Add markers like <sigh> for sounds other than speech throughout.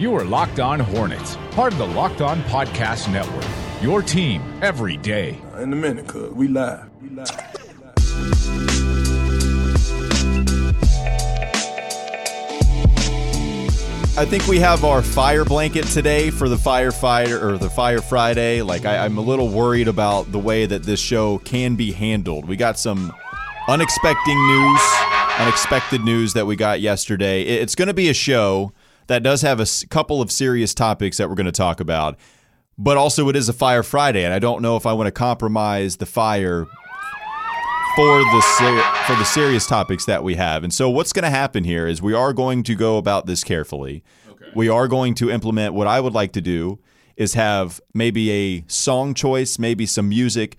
You are Locked On Hornets, part of the Locked On Podcast Network. Your team every day. In a minute, cuz we live. We live. I think we have our fire blanket today for the firefighter or the Fire Friday. Like, I, I'm a little worried about the way that this show can be handled. We got some unexpected news, unexpected news that we got yesterday. It's going to be a show that does have a s- couple of serious topics that we're going to talk about, but also it is a Fire Friday, and I don't know if I want to compromise the fire for the ser- for the serious topics that we have. And so what's going to happen here is we are going to go about this carefully. We are going to implement what I would like to do is have maybe a song choice, maybe some music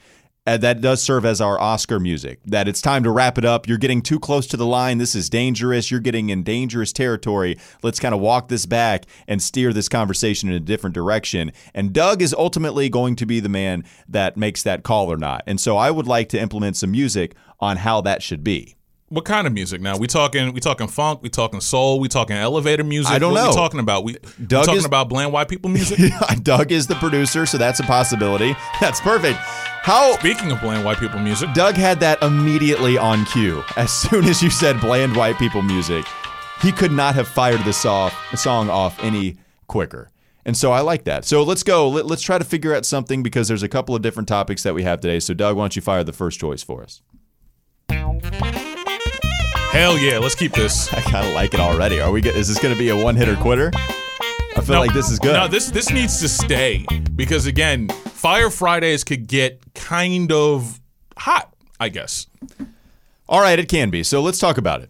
uh, that does serve as our Oscar music. That it's time to wrap it up. You're getting too close to the line. This is dangerous. You're getting in dangerous territory. Let's kind of walk this back and steer this conversation in a different direction. And Doug is ultimately going to be the man that makes that call or not. And so I would like to implement some music on how that should be. What kind of music now? We talking we talking funk, we talking soul, we talking elevator music. I don't what know. We talking about we, we Doug talking is- about bland white people <laughs> music. Doug is the producer, so that's a possibility. That's perfect. How Speaking of bland white people music, Doug had that immediately on cue. As soon as you said bland white people music, he could not have fired this off, song off any quicker. And so I like that. So let's go. Let, let's try to figure out something because there's a couple of different topics that we have today. So Doug, why don't you fire the first choice for us? hell yeah, let's keep this. <laughs> I kind of like it already. Are we? Is this going to be a one hitter quitter? I feel like this is good. No, this this needs to stay because again, Fire Fridays could get kind of hot, I guess. All right, it can be. So let's talk about it.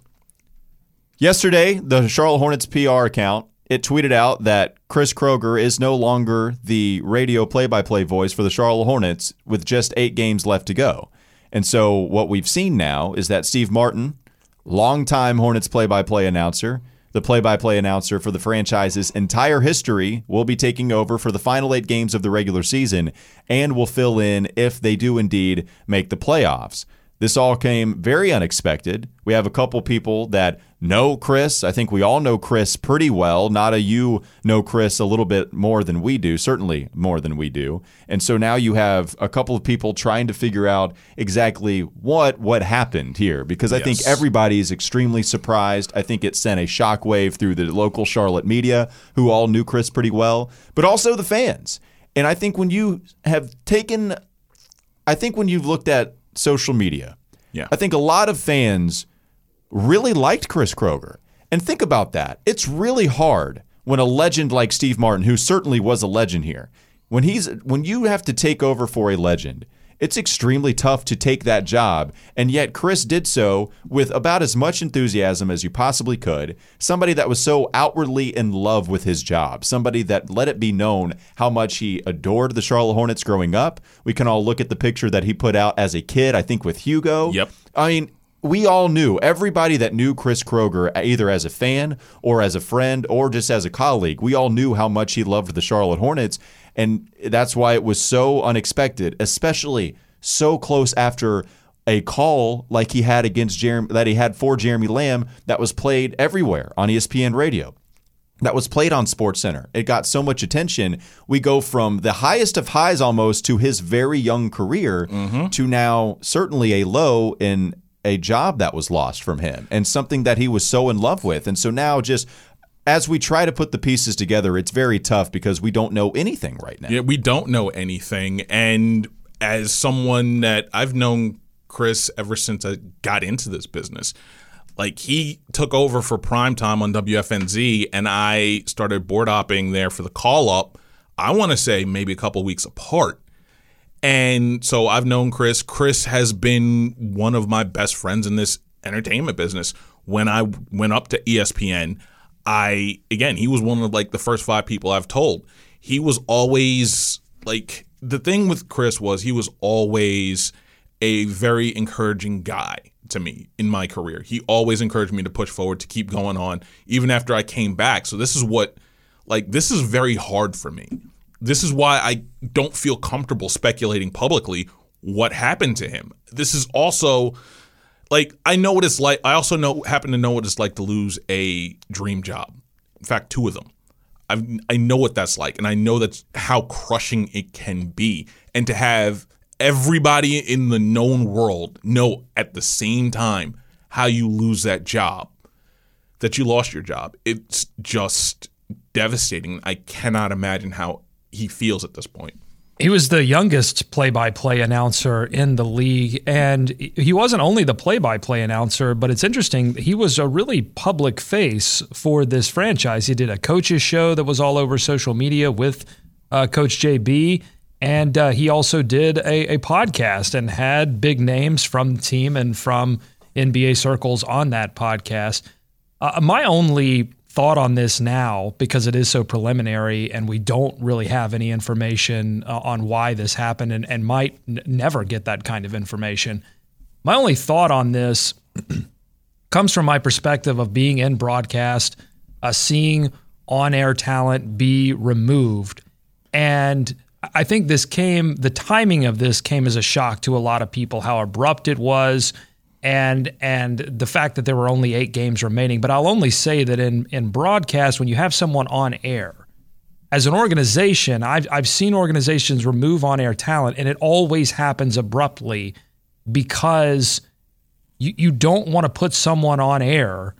Yesterday, the Charlotte Hornets PR account it tweeted out that Chris Kroeger is no longer the radio play-by-play voice for the Charlotte Hornets with just 8 games left to go. And so what we've seen now is that Steve Martin, longtime Hornets play-by-play announcer, the play-by-play announcer for the franchise's entire history, will be taking over for the final 8 games of the regular season and will fill in if they do indeed make the playoffs. This all came very unexpected. We have a couple people that know Chris. I think we all know Chris pretty well. Not a you know Chris a little bit more than we do, certainly more than we do. And so now you have a couple of people trying to figure out exactly what what happened here because I think everybody is extremely surprised. I think it sent a shockwave through the local Charlotte media who all knew Chris pretty well, but also the fans. And I think when you have taken I think when you've looked at social media, Yeah. I think a lot of fans really liked Chris Kroeger. And think about that. It's really hard when a legend like Steve Martin, who certainly was a legend here, when he's when you have to take over for a legend, it's extremely tough to take that job. And yet Chris did so with about as much enthusiasm as you possibly could. Somebody that was so outwardly in love with his job, somebody that let it be known how much he adored the Charlotte Hornets growing up. We can all look at the picture that he put out as a kid, I think with Hugo. Yep. I mean, we all knew everybody that knew Chris Kroeger, uh, either as a fan or as a friend or just as a colleague. We all knew how much he loved the Charlotte Hornets, and that's why it was so unexpected, especially so close after a call like he had against Jeremy that he had for Jeremy Lamb that was played everywhere on ESPN radio that was played on SportsCenter. It got so much attention. We go from the highest of highs almost to his very young career mm-hmm. to now certainly a low in a job that was lost from him and something that he was so in love with. And so now just as we try to put the pieces together, it's very tough because we don't know anything right now. Yeah, we don't know anything. And as someone that I've known Chris ever since I got into this business, like he took over for primetime on WFNZ and I started board hopping there for the call up. I want to say maybe a couple weeks apart. And so I've known Chris. Chris has been one of my best friends in this entertainment business. When I went up to ESPN, I again, he was one of like the first five people I've told. He was always like the thing with Chris was he was always a very encouraging guy to me in my career. He always encouraged me to push forward, to keep going on, even after I came back. So this is what like this is very hard for me. This is why I don't feel comfortable speculating publicly what happened to him. This is also like I know what it's like. I also know happen to know what it's like to lose a dream job. In fact, two of them. I I know what that's like, and I know that's how crushing it can be, and to have everybody in the known world know at the same time how you lose that job, that you lost your job. It's just devastating. I cannot imagine how he feels at this point. He was the youngest play by play announcer in the league. And he wasn't only the play by play announcer, but it's interesting. He was a really public face for this franchise. He did a coaches show that was all over social media with uh, Coach JB. And uh, he also did a, a podcast and had big names from the team and from NBA circles on that podcast. Uh, my only thought on this now because it is so preliminary and we don't really have any information uh, on why this happened and, and might n- never get that kind of information. My only thought on this <clears throat> comes from my perspective of being in broadcast, uh, seeing on air talent be removed. And I think this came, the timing of this came as a shock to a lot of people, how abrupt it was and and the fact that there were only eight games remaining. But I'll only say that in in broadcast, when you have someone on air, as an organization, I've I've seen organizations remove on air talent, and it always happens abruptly because you you don't want to put someone on air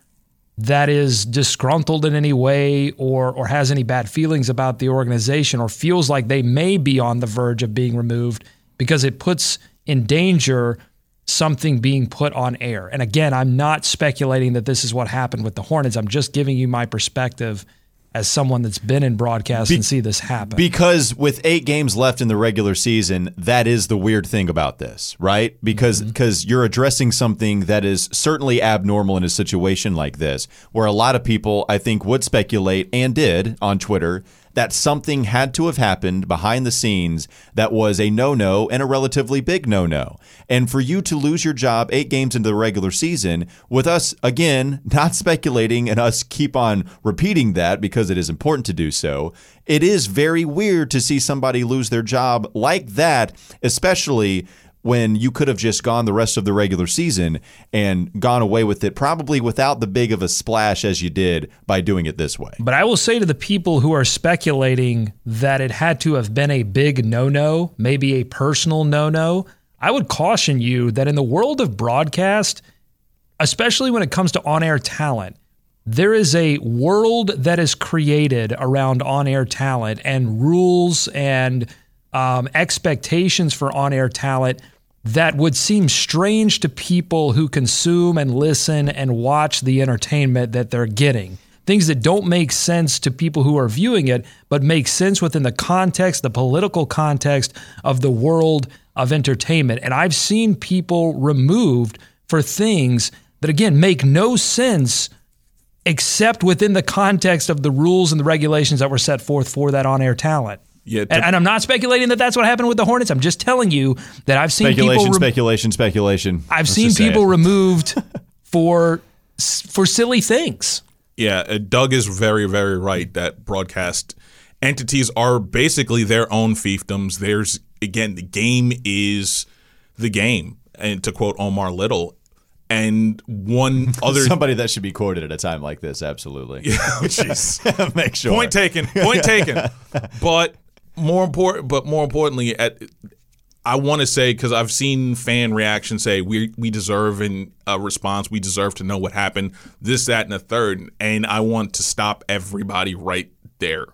that is disgruntled in any way or or has any bad feelings about the organization or feels like they may be on the verge of being removed because it puts in danger something being put on air. And again, I'm not speculating that this is what happened with the Hornets. I'm just giving you my perspective as someone that's been in broadcast Be- and see this happen. Because with 8 games left in the regular season, that is the weird thing about this, right? Because because mm-hmm. you're addressing something that is certainly abnormal in a situation like this, where a lot of people I think would speculate and did on Twitter that something had to have happened behind the scenes that was a no no and a relatively big no no. And for you to lose your job eight games into the regular season, with us, again, <laughs> not speculating and us keep on repeating that because it is important to do so, it is very weird to see somebody lose their job like that, especially when you could have just gone the rest of the regular season and gone away with it, probably without the big of a splash as you did by doing it this way. But I will say to the people who are speculating that it had to have been a big no no, maybe a personal no no, I would caution you that in the world of broadcast, especially when it comes to on air talent, there is a world that is created around on air talent and rules and um, expectations for on air talent that would seem strange to people who consume and listen and watch the entertainment that they're getting. Things that don't make sense to people who are viewing it, but make sense within the context, the political context of the world of entertainment. And I've seen people removed for things that, again, make no sense except within the context of the rules and the regulations that were set forth for that on air talent. Yeah, and, and, I'm not speculating that that's what happened with the Hornets. I'm just telling you that I've seen speculation, people rem- speculation, speculation. I've Let's seen people removed <laughs> for for silly things. Yeah, uh, Doug is very, very right that broadcast entities are basically their own fiefdoms. There's again, the game is the game, and to quote Omar Little, and one <laughs> other somebody that should be quoted at a time like this absolutely <laughs> yeah jeez make sure point taken point taken but more important, but more importantly, at I want to say because I've seen fan reactions say we we deserve a response. We deserve to know what happened. This, that, and a third. And I want to stop everybody right there.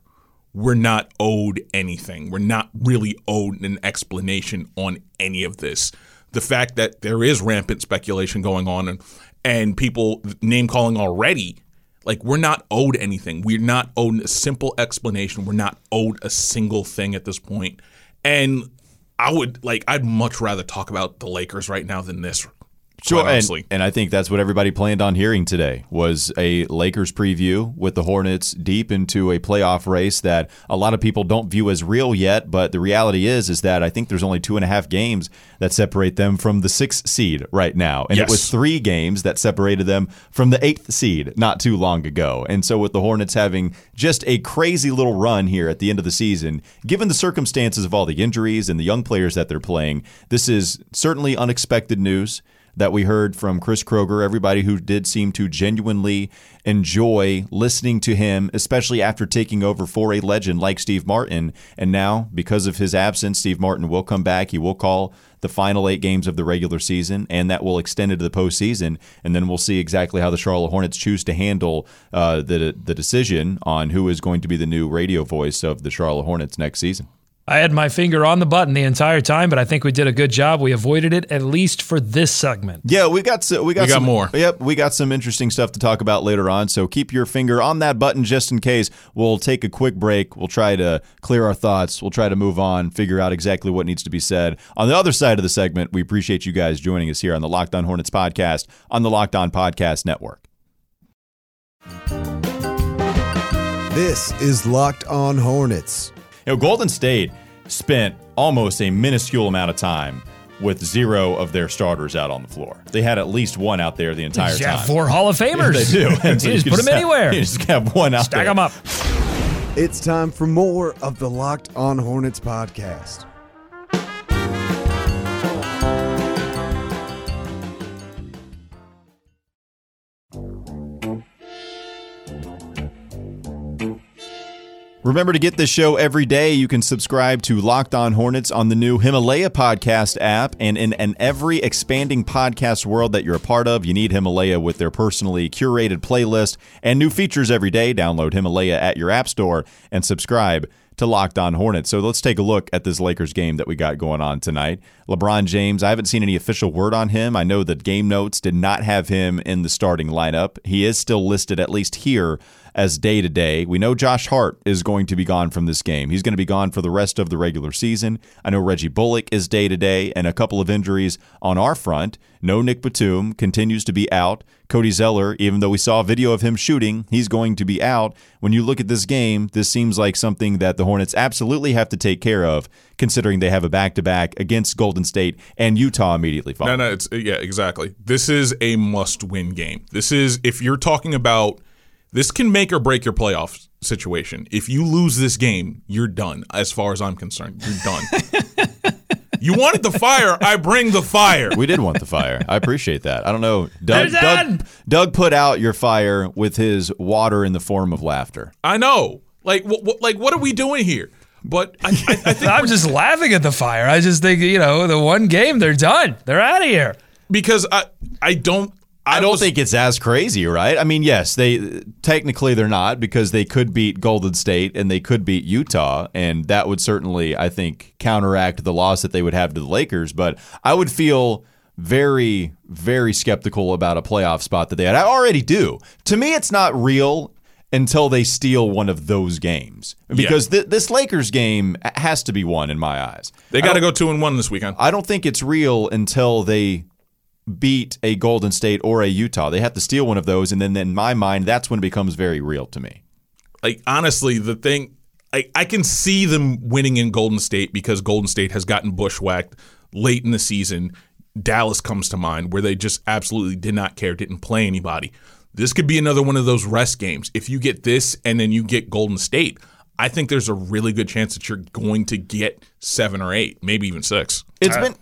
We're not owed anything. We're not really owed an explanation on any of this. The fact that there is rampant speculation going on and and people name calling already like we're not owed anything. We're not owed a simple explanation. We're not owed a single thing at this point. And I would like I'd much rather talk about the Lakers right now than this Sure, and, and, I think that's what everybody planned on hearing today was a Lakers preview with the Hornets deep into a playoff race that a lot of people don't view as real yet. But the reality is, is that I think there's only two and a half games that separate them from the sixth seed right now, and yes. it was three games that separated them from the eighth seed not too long ago. And so with the Hornets having just a crazy little run here at the end of the season, given the circumstances of all the injuries and the young players that they're playing, this is certainly unexpected news. That we heard from Chris Kroeger, everybody who did seem to genuinely enjoy listening to him, especially after taking over for a legend like Steve Martin. And now, because of his absence, Steve Martin will come back. He will call the final eight games of the regular season, and that will extend into the postseason. And then we'll see exactly how the Charlotte Hornets choose to handle uh, the the decision on who is going to be the new radio voice of the Charlotte Hornets next season. I had my finger on the button the entire time, but I think we did a good job. We avoided it at least for this segment. Yeah, we got we got, We got some, more. Yep, we got some interesting stuff to talk about later on. So keep your finger on that button just in case. We'll take a quick break. We'll try to clear our thoughts. We'll try to move on, figure out exactly what needs to be said. On the other side of the segment, we appreciate you guys joining us here on the Locked On Hornets podcast on the Locked On Podcast Network. This is Locked On Hornets. You know, Golden State spent almost a minuscule amount of time with zero of their starters out on the floor. They had at least one out there the entire You have time. four Hall of <laughs> Famers. They do. <laughs> And so you just can put them have- anywhere. You just have one out there. Stack there. them up. It's time for more of the Locked On Hornets podcast. Remember to get this show every day. You can subscribe to Locked On Hornets on the new Himalaya podcast app. And in, an every expanding podcast world that you're a part of, you need Himalaya with their personally curated playlist and new features every day. Download Himalaya at your app store and subscribe to Locked On Hornets. So let's take a look at this Lakers game that we got going on tonight. LeBron James, I haven't seen any official word on him. I know that game notes did not have him in the starting lineup. He is still listed, at least here, as day to day. We know Josh Hart is going to be gone from this game. He's going to be gone for the rest of the regular season. I know Reggie Bullock is day to day, and a couple of injuries on our front. No Nic Batum continues to be out. Cody Zeller, even though we saw a video of him shooting, he's going to be out. When you look at this game, this seems like something that the Hornets absolutely have to take care of, considering they have a back to back against Golden State and Utah immediately No, following. no, it's uh, yeah, exactly. This is a must-win game. This is if you're talking about this can make or break your playoff situation. If you lose this game, you're done. As far as I'm concerned, you're done. <laughs> you wanted the fire, I bring the fire. We did want the fire. I appreciate that. I don't know. Doug, Doug. Doug put out your fire with his water in the form of laughter. I know. Like what, what like what are we doing here? But I, I, I <laughs> think I'm just laughing at the fire. I just think, you know, the one game, they're done. They're out of here. because I I don't I don't was- think it's as crazy, right? I mean, yes, they technically they're not because they could beat Golden State and they could beat Utah, and that would certainly, I think, counteract the loss that they would have to the Lakers. But I would feel very, very skeptical about a playoff spot that they had. I already do. To me, it's not real until they steal one of those games because th- this Lakers game has to be won in my eyes. they got to go two and one this weekend. I don't think it's real until they beat a Golden State or a Utah. They have to steal one of those, and then in my mind, that's when it becomes very real to me. like honestly, the thing I, I can see them winning in Golden State because Golden State has gotten bushwhacked late in the season. Dallas comes to mind where they just absolutely did not care, didn't play anybody. This could be another one of those rest games. If you get this and then you get Golden State, I think there's a really good chance that you're going to get seven or eight, maybe even six. It's been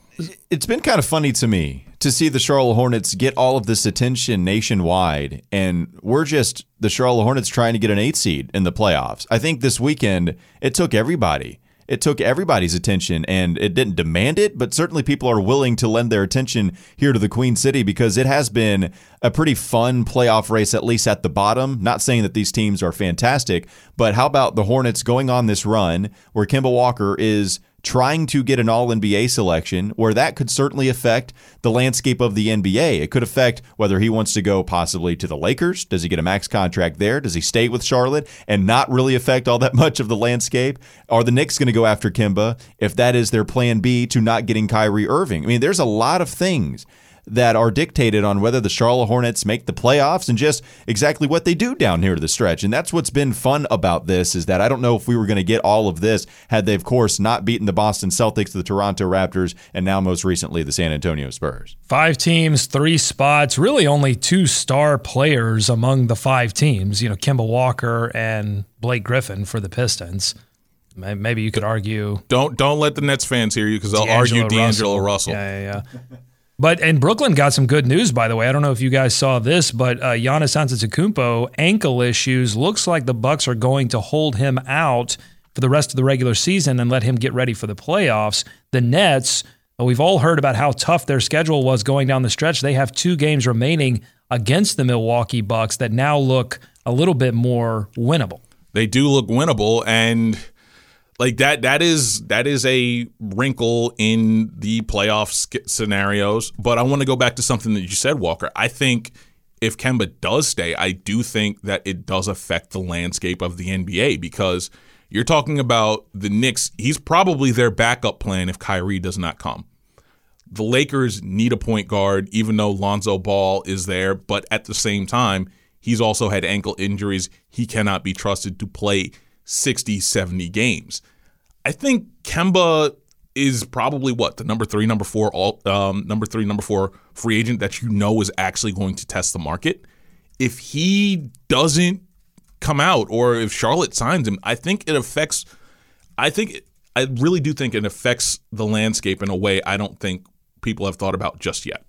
it's been kind of funny to me to see the Charlotte Hornets get all of this attention nationwide, and we're just the Charlotte Hornets trying to get an eight seed in the playoffs. I think this weekend it took everybody. It took everybody's attention, and it didn't demand it, but certainly people are willing to lend their attention here to the Queen City because it has been a pretty fun playoff race, at least at the bottom. Not saying that these teams are fantastic, but how about the Hornets going on this run where Kemba Walker is trying to get an all NBA selection where that could certainly affect the landscape of the NBA. It could affect whether he wants to go possibly to the Lakers. Does he get a max contract there? Does he stay with Charlotte and not really affect all that <laughs> much of the landscape? Are the Knicks going to go after Kemba if that is their plan B to not getting Kyrie Irving? I mean, there's a lot of things that are dictated on whether the Charlotte Hornets make the playoffs and just exactly what they do down here to the stretch. And that's what's been fun about this is that I don't know if we were going to get all of this had they, of course, not beaten the Boston Celtics, the Toronto Raptors, and now most recently the San Antonio Spurs. Five teams, three spots, really only two star players among the five teams, you know, Kemba Walker and Blake Griffin for the Pistons. Maybe you could argue Don't don't let the Nets fans hear you because they'll argue D'Angelo Russell. Yeah, yeah, yeah. <laughs> But and Brooklyn got some good news, by the way. I don't know if you guys saw this, but uh, Giannis Antetokounmpo ankle issues. Looks like the Bucks are going to hold him out for the rest of the regular season and let him get ready for the playoffs. The Nets, we've all heard about how tough their schedule was going down the stretch. They have two games remaining against the Milwaukee Bucks that now look a little bit more winnable. They do look winnable, and like that that is that is a wrinkle in the playoff scenarios but i want to go back to something that you said walker. I think if kemba does stay i do think that it does affect the landscape of the nba because you're talking about the Knicks. He's probably their backup plan if Kyrie does not come. The Lakers need a point guard even though Lonzo Ball is there but at the same time he's also had ankle injuries. He cannot be trusted to play 60, 70 games. I think Kemba is probably what the number three, number four, all um, number three, number four free agent that you know is actually going to test the market. If he doesn't come out, or if Charlotte signs him, I think it affects. I think I really do think it affects the landscape in a way I don't think people have thought about just yet.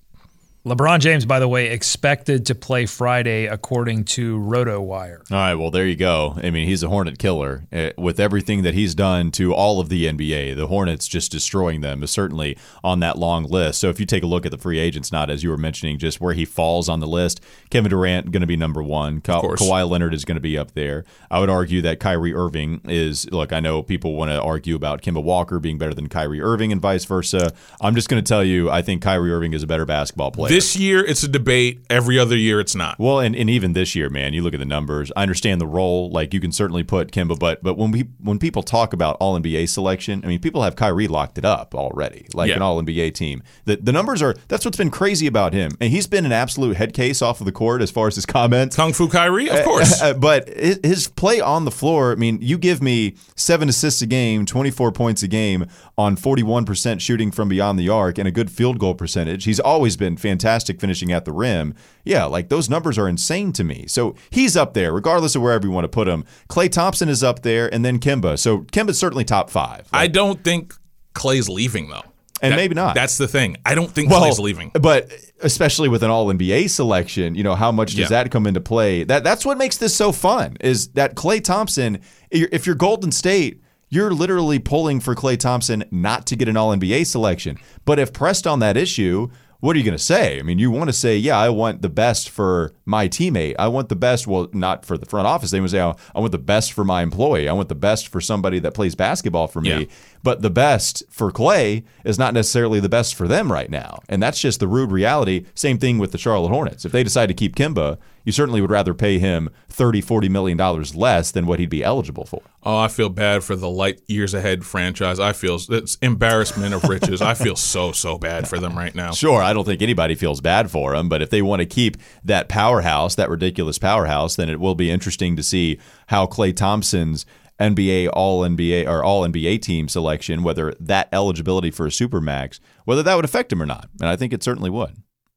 LeBron James, by the way, expected to play Friday according to RotoWire. All right, well, there you go. I mean, he's a Hornet killer. Uh, with everything that he's done to all of the NBA, the Hornets just destroying them is certainly on that long list. So if you take a look at the free agents, not as you were mentioning, just where he falls on the list, Kevin Durant going to be number one. Ka- Kawhi Leonard is going to be up there. I would argue that Kyrie Irving is, look, I know people want to argue about Kemba Walker being better than Kyrie Irving and vice versa. I'm just going to tell you, I think Kyrie Irving is a better basketball player. This year, it's a debate. Every other year, it's not. Well, and, and even this year, man, you look at the numbers. I understand the role. Like you can certainly put Kemba, but but when we when people talk about All NBA selection, I mean, people have Kyrie locked it up already, like yeah. an All NBA team. The the numbers are that's what's been crazy about him, and he's been an absolute head case off of the court as far as his comments. Kung Fu Kyrie, of course. <laughs> But his play on the floor. I mean, you give me seven assists a game, twenty four points a game on forty one percent shooting from beyond the arc, and a good field goal percentage. He's always been fantastic finishing at the rim. Yeah, like those numbers are insane to me. So he's up there, regardless of wherever you want to put him. Klay Thompson is up there, and then Kemba. So Kemba's certainly top five. Like, I don't think Klay's leaving though. And that, maybe not. That's the thing. I don't think well, Klay's leaving. But especially with an All NBA selection, you know how much does yeah. that come into play? That that's what makes this so fun. Is that Klay Thompson? If you're Golden State, you're literally pulling for Klay Thompson not to get an All NBA selection. But if pressed on that issue, what are you going to say? I mean, you want to say, yeah, I want the best for my teammate. I want the best, well, not for the front office. They would say, I want the best for my employee. I want the best for somebody that plays basketball for me. Yeah. But the best for Klay is not necessarily the best for them right now. And that's just the rude reality. Same thing with the Charlotte Hornets. If they decide to keep Kemba, you certainly would rather pay him 30, 40 million dollars less than what he'd be eligible for. Oh, I feel bad for the light years ahead franchise. I feel it's embarrassment of riches. I feel so so bad for them right now. Sure, I don't think anybody feels bad for them, but if they want to keep that powerhouse, that ridiculous powerhouse, then it will be interesting to see how Klay Thompson's NBA All NBA or All NBA team selection, whether that eligibility for a supermax, whether that would affect him or not. And I think it certainly would.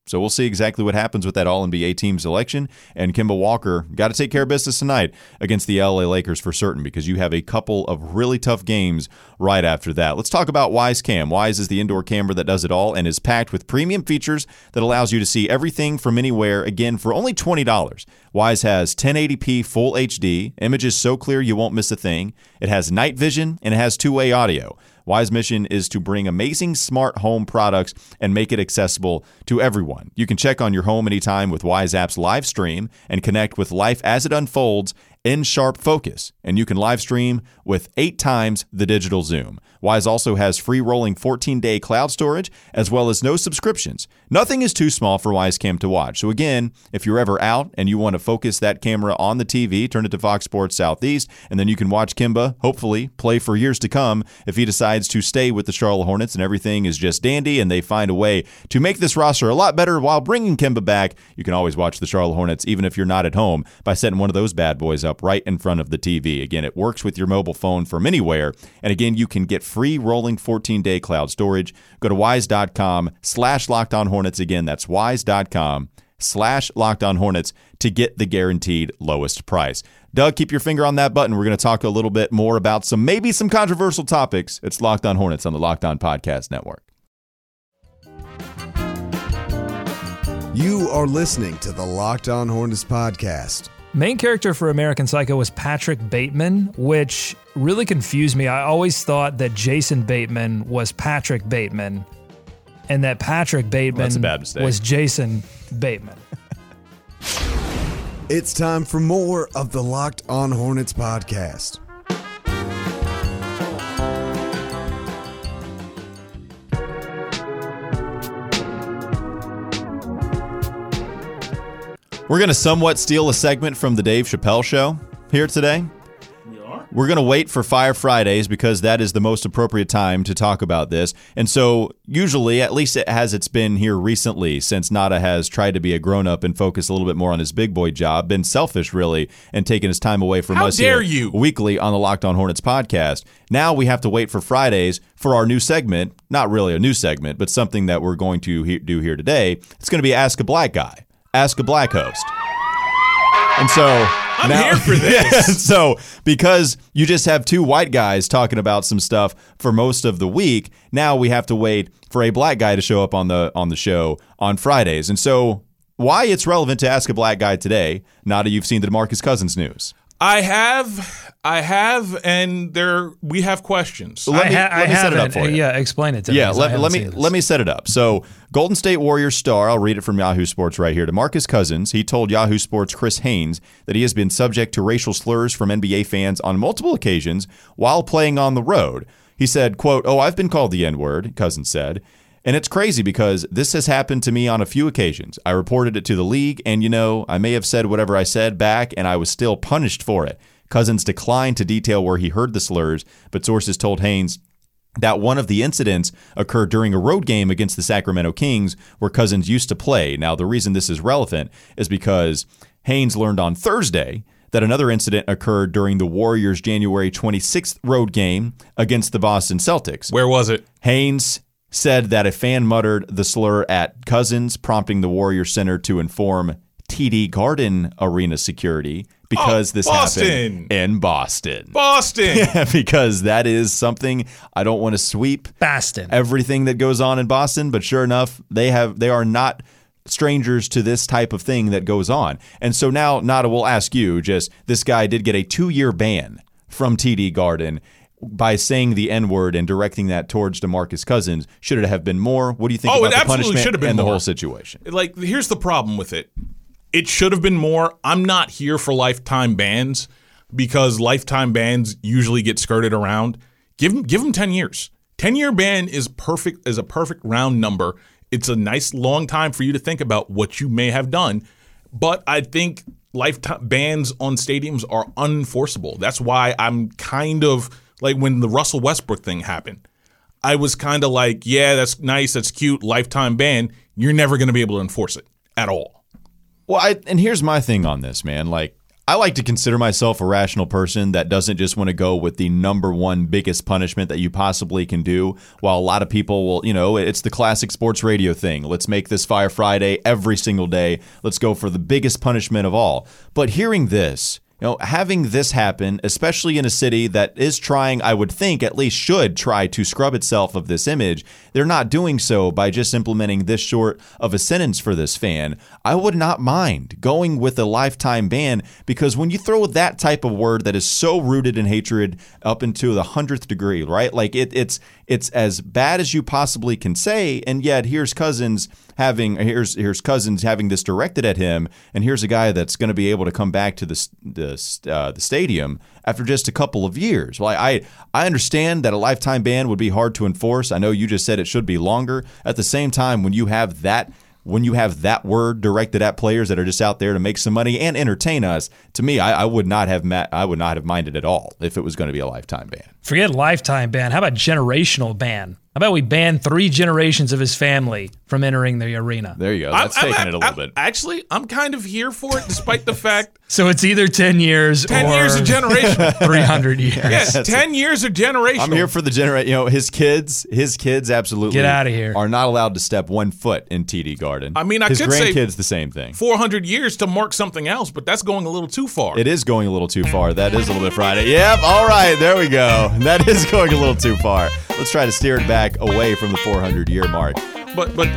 So we'll see exactly what happens with that All NBA team selection. And Kemba Walker got to take care of business tonight against the LA Lakers for certain because you have a couple of really tough games right after that. Let's talk about Wyze Cam. Wyze is the indoor camera that does it all and is packed with premium features that allows you to see everything from anywhere, again, for only $20. Wyze has 1080p full HD, images so clear you won't miss a thing. It has night vision and it has two way audio. Wyze mission is to bring amazing smart home products and make it accessible to everyone. You can check on your home anytime with Wyze App's live stream and connect with life as it unfolds in sharp focus, and you can live stream with eight times the digital zoom. Wyze also has free rolling 14 day cloud storage as well as no subscriptions. Nothing is too small for Wyzecam to watch. So, again, if you're ever out and you want to focus that camera on the TV, turn it to Fox Sports Southeast, and then you can watch Kemba, hopefully, play for years to come if he decides to stay with the Charlotte Hornets and everything is just dandy and they find a way to make this roster a lot better while bringing Kemba back. You can always watch the Charlotte Hornets even if you're not at home by setting one of those bad boys up right in front of the TV. Again, it works with your mobile phone from anywhere. And again, you can get free rolling 14 day cloud storage. Go to wyze.com slash locked on hornets. Again, that's wyze.com slash locked on hornets to get the guaranteed lowest price. Doug, keep your finger on that button. We're going to talk a little bit more about some maybe some controversial topics. It's Locked On Hornets on the Locked On Podcast Network. You are listening to the Locked On Hornets podcast. Main character for American Psycho was Patrick Bateman, which really confused me. I always thought that Jason Bateman was Patrick Bateman and that Patrick Bateman that's a bad mistake. was Jason Bateman. <laughs> It's time for more of the Locked On Hornets podcast. We're going to somewhat steal a segment from the Dave Chappelle show here today. We are. We're going to wait for Fire Fridays because that is the most appropriate time to talk about this. And so, usually, at least it has it's been here recently, since Nada has tried to be a grown up and focus a little bit more on his big boy job, been selfish really, and taken his time away from How us dare here you. weekly on the Locked On Hornets podcast. Now we have to wait for Fridays for our new segment. Not really a new segment, but something that we're going to he- do here today. It's going to be Ask a Black Guy, Ask a Black Host. And so I'm now, here for <laughs> this. Yeah, so because you just have two white guys talking about some stuff for most of the week, now we have to wait for a black guy to show up on the on the show on Fridays. And so why it's relevant to ask a black guy today? Nada, you've seen the Demarcus Cousins news. I have, I have, and there we have questions. Let me, I, ha- let I me set it up for you. Yeah, explain it to me. Yeah, let, let me let me set it up. So, Golden State Warriors star, I'll read it from Yahoo Sports right here. DeMarcus Cousins, he told Yahoo Sports Chris Haynes that he has been subject to racial slurs from NBA fans on multiple occasions while playing on the road. He said, quote, "Oh, I've been called the N-word," Cousins said. And it's crazy because this has happened to me on a few occasions. I reported it to the league, and you know, I may have said whatever I said back, and I was still punished for it. Cousins declined to detail where he heard the slurs, but sources told Haynes that one of the incidents occurred during a road game against the Sacramento Kings where Cousins used to play. Now, the reason this is relevant is because Haynes learned on Thursday that another incident occurred during the Warriors' January 26th road game against the Boston Celtics. Where was it? Haynes said that a fan muttered the slur at Cousins, prompting the Warrior Center to inform TD Garden Arena security because Oh, this Boston. happened in Boston. Boston. <laughs> because that is something I don't want to sweep Boston. everything that goes on in Boston, but sure enough, they have they are not strangers to this type of thing that goes on. And so now Nada will ask you just this guy did get a 2-year ban from TD Garden by saying the N-word and directing that towards DeMarcus Cousins. Should it have been more? What do you think Oh, about it the absolutely punishment should have been and the whole situation? like here's the problem with it. It should have been more. I'm not here for lifetime bans because lifetime bans usually get skirted around. Give them give them 10 years. 10 year ban is perfect is a perfect round number. It's a nice long time for you to think about what you may have done. But i think lifetime bans on stadiums are unenforceable. That's why i'm kind of like when the russell westbrook thing happened I was kind of like, yeah, that's nice, that's cute, lifetime ban. You're never going to be able to enforce it at all. Well, I, and here's my thing on this, man. Like, I like to consider myself a rational person that doesn't just want to go with the number one biggest punishment that you possibly can do. While a lot of people will, you know, it's the classic sports radio thing. Let's make this Fire Friday every single day. Let's go for the biggest punishment of all. But hearing this, you know, having this happen, especially in a city that is trying, I would think, at least should try to scrub itself of this image, they're not doing so by just implementing this short of a sentence for this fan. I would not mind going with a lifetime ban because when you throw that type of word that is so rooted in hatred up into the hundredth degree, right? Like it, it's it's as bad as you possibly can say, and yet here's Cousins having here's here's Cousins having this directed at him, and here's a guy that's going to be able to come back to the the, uh, the stadium after just a couple of years. Well, I I understand that a lifetime ban would be hard to enforce. I know you just said it should be longer. At the same time, when you have that when you have that word directed at players that are just out there to make some money and entertain us, to me, I, I would not have ma- I would not have minded at all if it was going to be a lifetime ban. Forget lifetime ban. How about generational ban? How about we ban three generations of his family from entering the arena? There you go. That's I'm- I'm taking it a little I'm- bit. Actually, I'm kind of here for it, despite the fact <laughs> So it's either 10 years 10 or years of generation. <laughs> 300 <laughs> years. yes, 10 years of generation. I'm here for the generate. You know, his kids, his kids absolutely Get out of here. Are not allowed to step one foot in TD Garden. I mean, I his could say- grandkids the same thing. 400 years to mark something else, but that's going a little too far. It is going a little too far. That is a little bit Friday. Yep. All right. There we go. That is going a little too far. Let's try to steer it back away from the 400 year mark. but but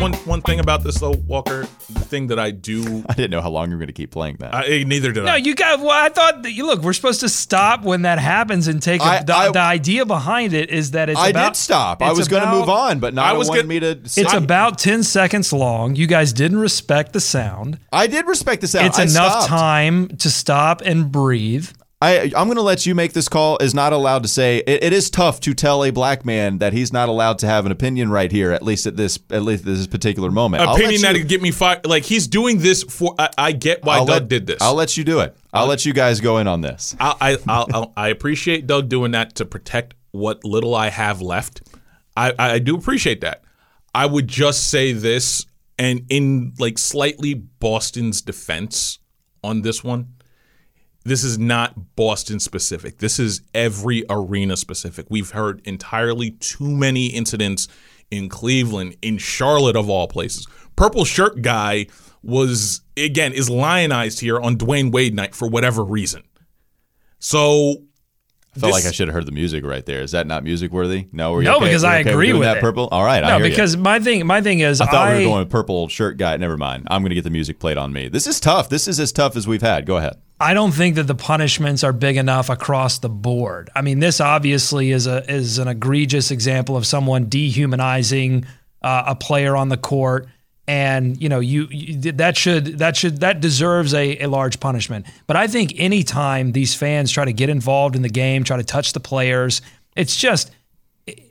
one one thing about this though, Walker, the thing that I do, <laughs> I didn't know how long you were going to keep playing that. I, eh, neither did I. No, you got. Well, I thought that you look. We're supposed to stop when that happens and take. A, I- the, I- the idea behind it is that it's. I about, did stop. I it's was going to about- move on, but Nada I was wanted gonna- me to. It's about ten seconds long. You guys didn't respect the sound. I did respect the sound. It's I enough stopped. time to stop and breathe. I, I'm going to let you make this call. Is not allowed to say. It, it is tough to tell a black man that he's not allowed to have an opinion right here. At least at this at least at this particular moment. Opinion that would get me fired. Like he's doing this for. I, I get why I'll Doug let- did this. I'll let you do it. I'll uh, let you guys go in on this. I, I, I'll, I'll, I appreciate Doug doing that to protect what little I have left. I, I do appreciate that. I would just say this, and in like slightly Boston's defense on this one, this is not Boston specific. This is every arena specific. We've heard entirely too many incidents in Cleveland, in Charlotte of all places. Purple shirt guy was again is lionized here on Dwyane Wade night for whatever reason. So I felt this- like I should have heard the music right there. Is that not music worthy? No, were you No, okay? because You I okay agree doing with that. it. Purple. All right, I No, hear you. because my thing, my thing is, I thought we were going with purple shirt guy. Never mind. I'm going to get the music played on me. This is tough. This is as tough as we've had. Go ahead. I don't think that the punishments are big enough across the board. I mean, this obviously is a is an egregious example of someone dehumanizing uh, a player on the court, and you know, you, you that should that should that deserves a, a large punishment. But I think anytime these fans try to get involved in the game, try to touch the players, it's just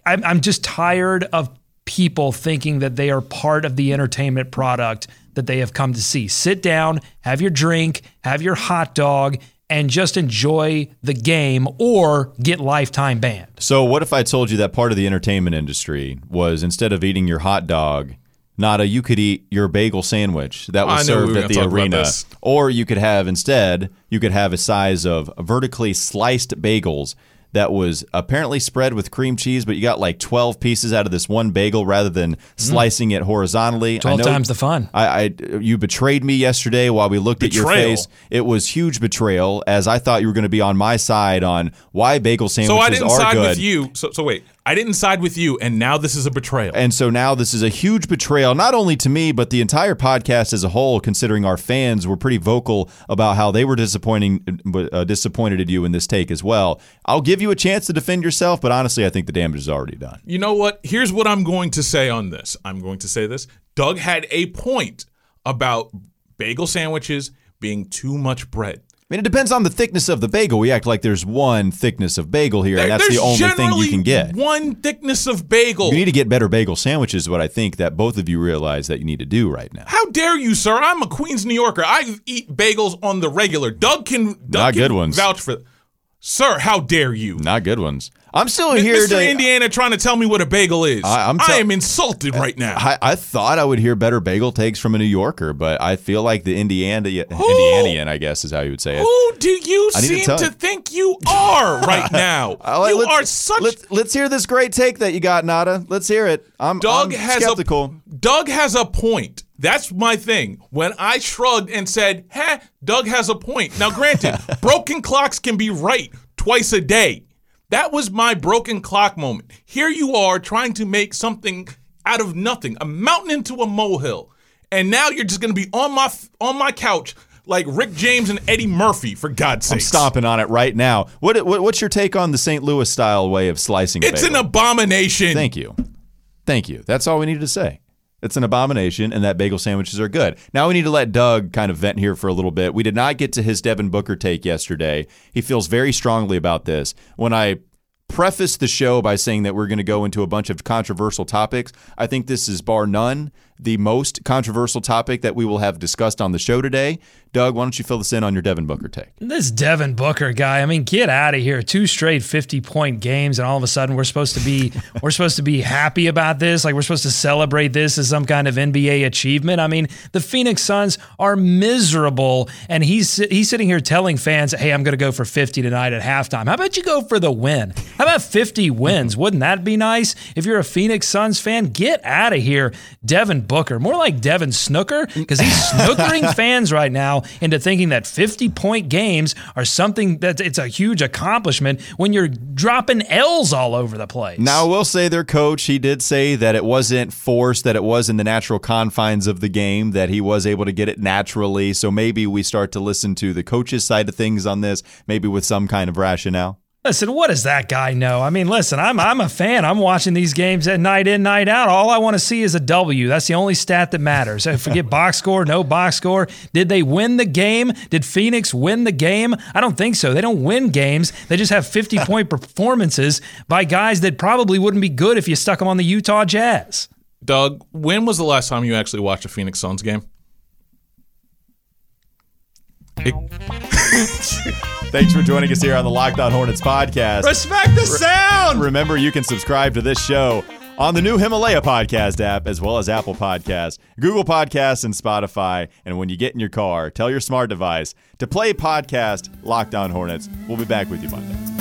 I'm, I'm just tired of people thinking that they are part of the entertainment product that they have come to see. Sit down, have your drink, have your hot dog, and just enjoy the game or get lifetime banned. So, what if I told you that part of the entertainment industry was instead of eating your hot dog, Nada, you could eat your bagel sandwich that was I knew we served at the arena, or you could have instead you could have a size of vertically sliced bagels that was apparently spread with cream cheese, but you got like twelve pieces out of this one bagel rather than slicing it horizontally. I Mm. Twelve know- times the fun. I, I you betrayed me yesterday while we looked at your face. It was huge betrayal, as I thought you were going to be on my side on why bagel sandwiches so I didn't are side good. with you. So so wait, I didn't side with you, and now this is a betrayal. And so now this is a huge betrayal, not only to me, but the entire podcast as a whole, considering our fans were pretty vocal about how they were disappointing, uh, disappointed at you in this take as well. I'll give you a chance to defend yourself, but honestly, I think the damage is already done. You know what? Here's what I'm going to say on this. I'm going to say this. Doug had a point about bagel sandwiches being too much bread. I mean, it depends on the thickness of the bagel. We act like there's one thickness of bagel here, and that's the only thing you can get. One thickness of bagel. You need to get better bagel sandwiches, is what I think that both of you realize that you need to do right now. How dare you, sir? I'm a Queens, New Yorker. I eat bagels on the regular. Doug can Doug Not can good ones. vouch for. Sir, how dare you? Not good ones. I'm still here Mr. to. Indiana trying to tell me what a bagel is. I- I'm I am insulted right now. I, I thought I would hear better bagel takes from a New Yorker, but I feel like the Indiana Indianian, I guess is how you would say it. Who do you I need to seem to, think you are right <laughs> now? Uh, you are such. Let's, let's hear this great take that you got, Nada. Let's hear it. I'm, Doug I'm has skeptical. a Doug has a point. That's my thing. When I shrugged and said, "Heh, Doug has a point." Now, granted, <laughs> broken clocks can be right twice a day. That was my broken clock moment. Here you are trying to make something out of nothing, a mountain into a molehill, and now you're just going to be on my on my couch like Rick James and Eddie Murphy. For God's sake. I'm stomping on it right now. What, what what's your take on the St. Louis style way of slicing? a It's an abomination. Thank you. Thank you. That's all we needed to say. It's an abomination, and that bagel sandwiches are good. Now we need to let Doug kind of vent here for a little bit. We did not get to his Devin Booker take yesterday. He feels very strongly about this. When I prefaced the show by saying that we're going to go into a bunch of controversial topics, I think this is bar none the most controversial topic that we will have discussed on the show today. Doug, why don't you fill this in on your Devin Booker take? This Devin Booker guy, I mean, get out of here. Two straight 50 point games, and all of a sudden we're supposed to be <laughs> we're supposed to be happy about this. Like we're supposed to celebrate this as some kind of NBA achievement. I mean, the Phoenix Suns are miserable, and he's he's sitting here telling fans, hey, I'm gonna go for 50 tonight at halftime. How about you go for the win? How about 50 wins? Wouldn't that be nice? If you're a Phoenix Suns fan, get out of here. Devin Booker, more like Devin Snooker, because he's <laughs> snookering fans right now into thinking that 50 point games are something that it's a huge accomplishment when you're dropping L's all over the place. Now, I will say their coach, he did say that it wasn't forced, that it was in the natural confines of the game, that he was able to get it naturally. So maybe we start to listen to the coach's side of things on this, maybe with some kind of rationale. Listen, what does that guy know? I mean, listen, I'm I'm a fan. I'm watching these games at night in, night out. All I want to see is a W. That's the only stat that matters. I forget <laughs> box score, no box score. Did they win the game? Did Phoenix win the game? I don't think so. They don't win games. They just have 50 <laughs> point performances by guys that probably wouldn't be good if you stuck them on the Utah Jazz. Doug, when was the last time you actually watched a Phoenix Suns game? It- <laughs> <laughs> Thanks for joining us here on the Locked On Hornets podcast. Respect the sound. Remember, you can subscribe to this show on the new Himalaya podcast app, as well as Apple Podcasts, Google Podcasts, and Spotify. And when you get in your car, tell your smart device to play podcast Locked On Hornets. We'll be back with you Monday.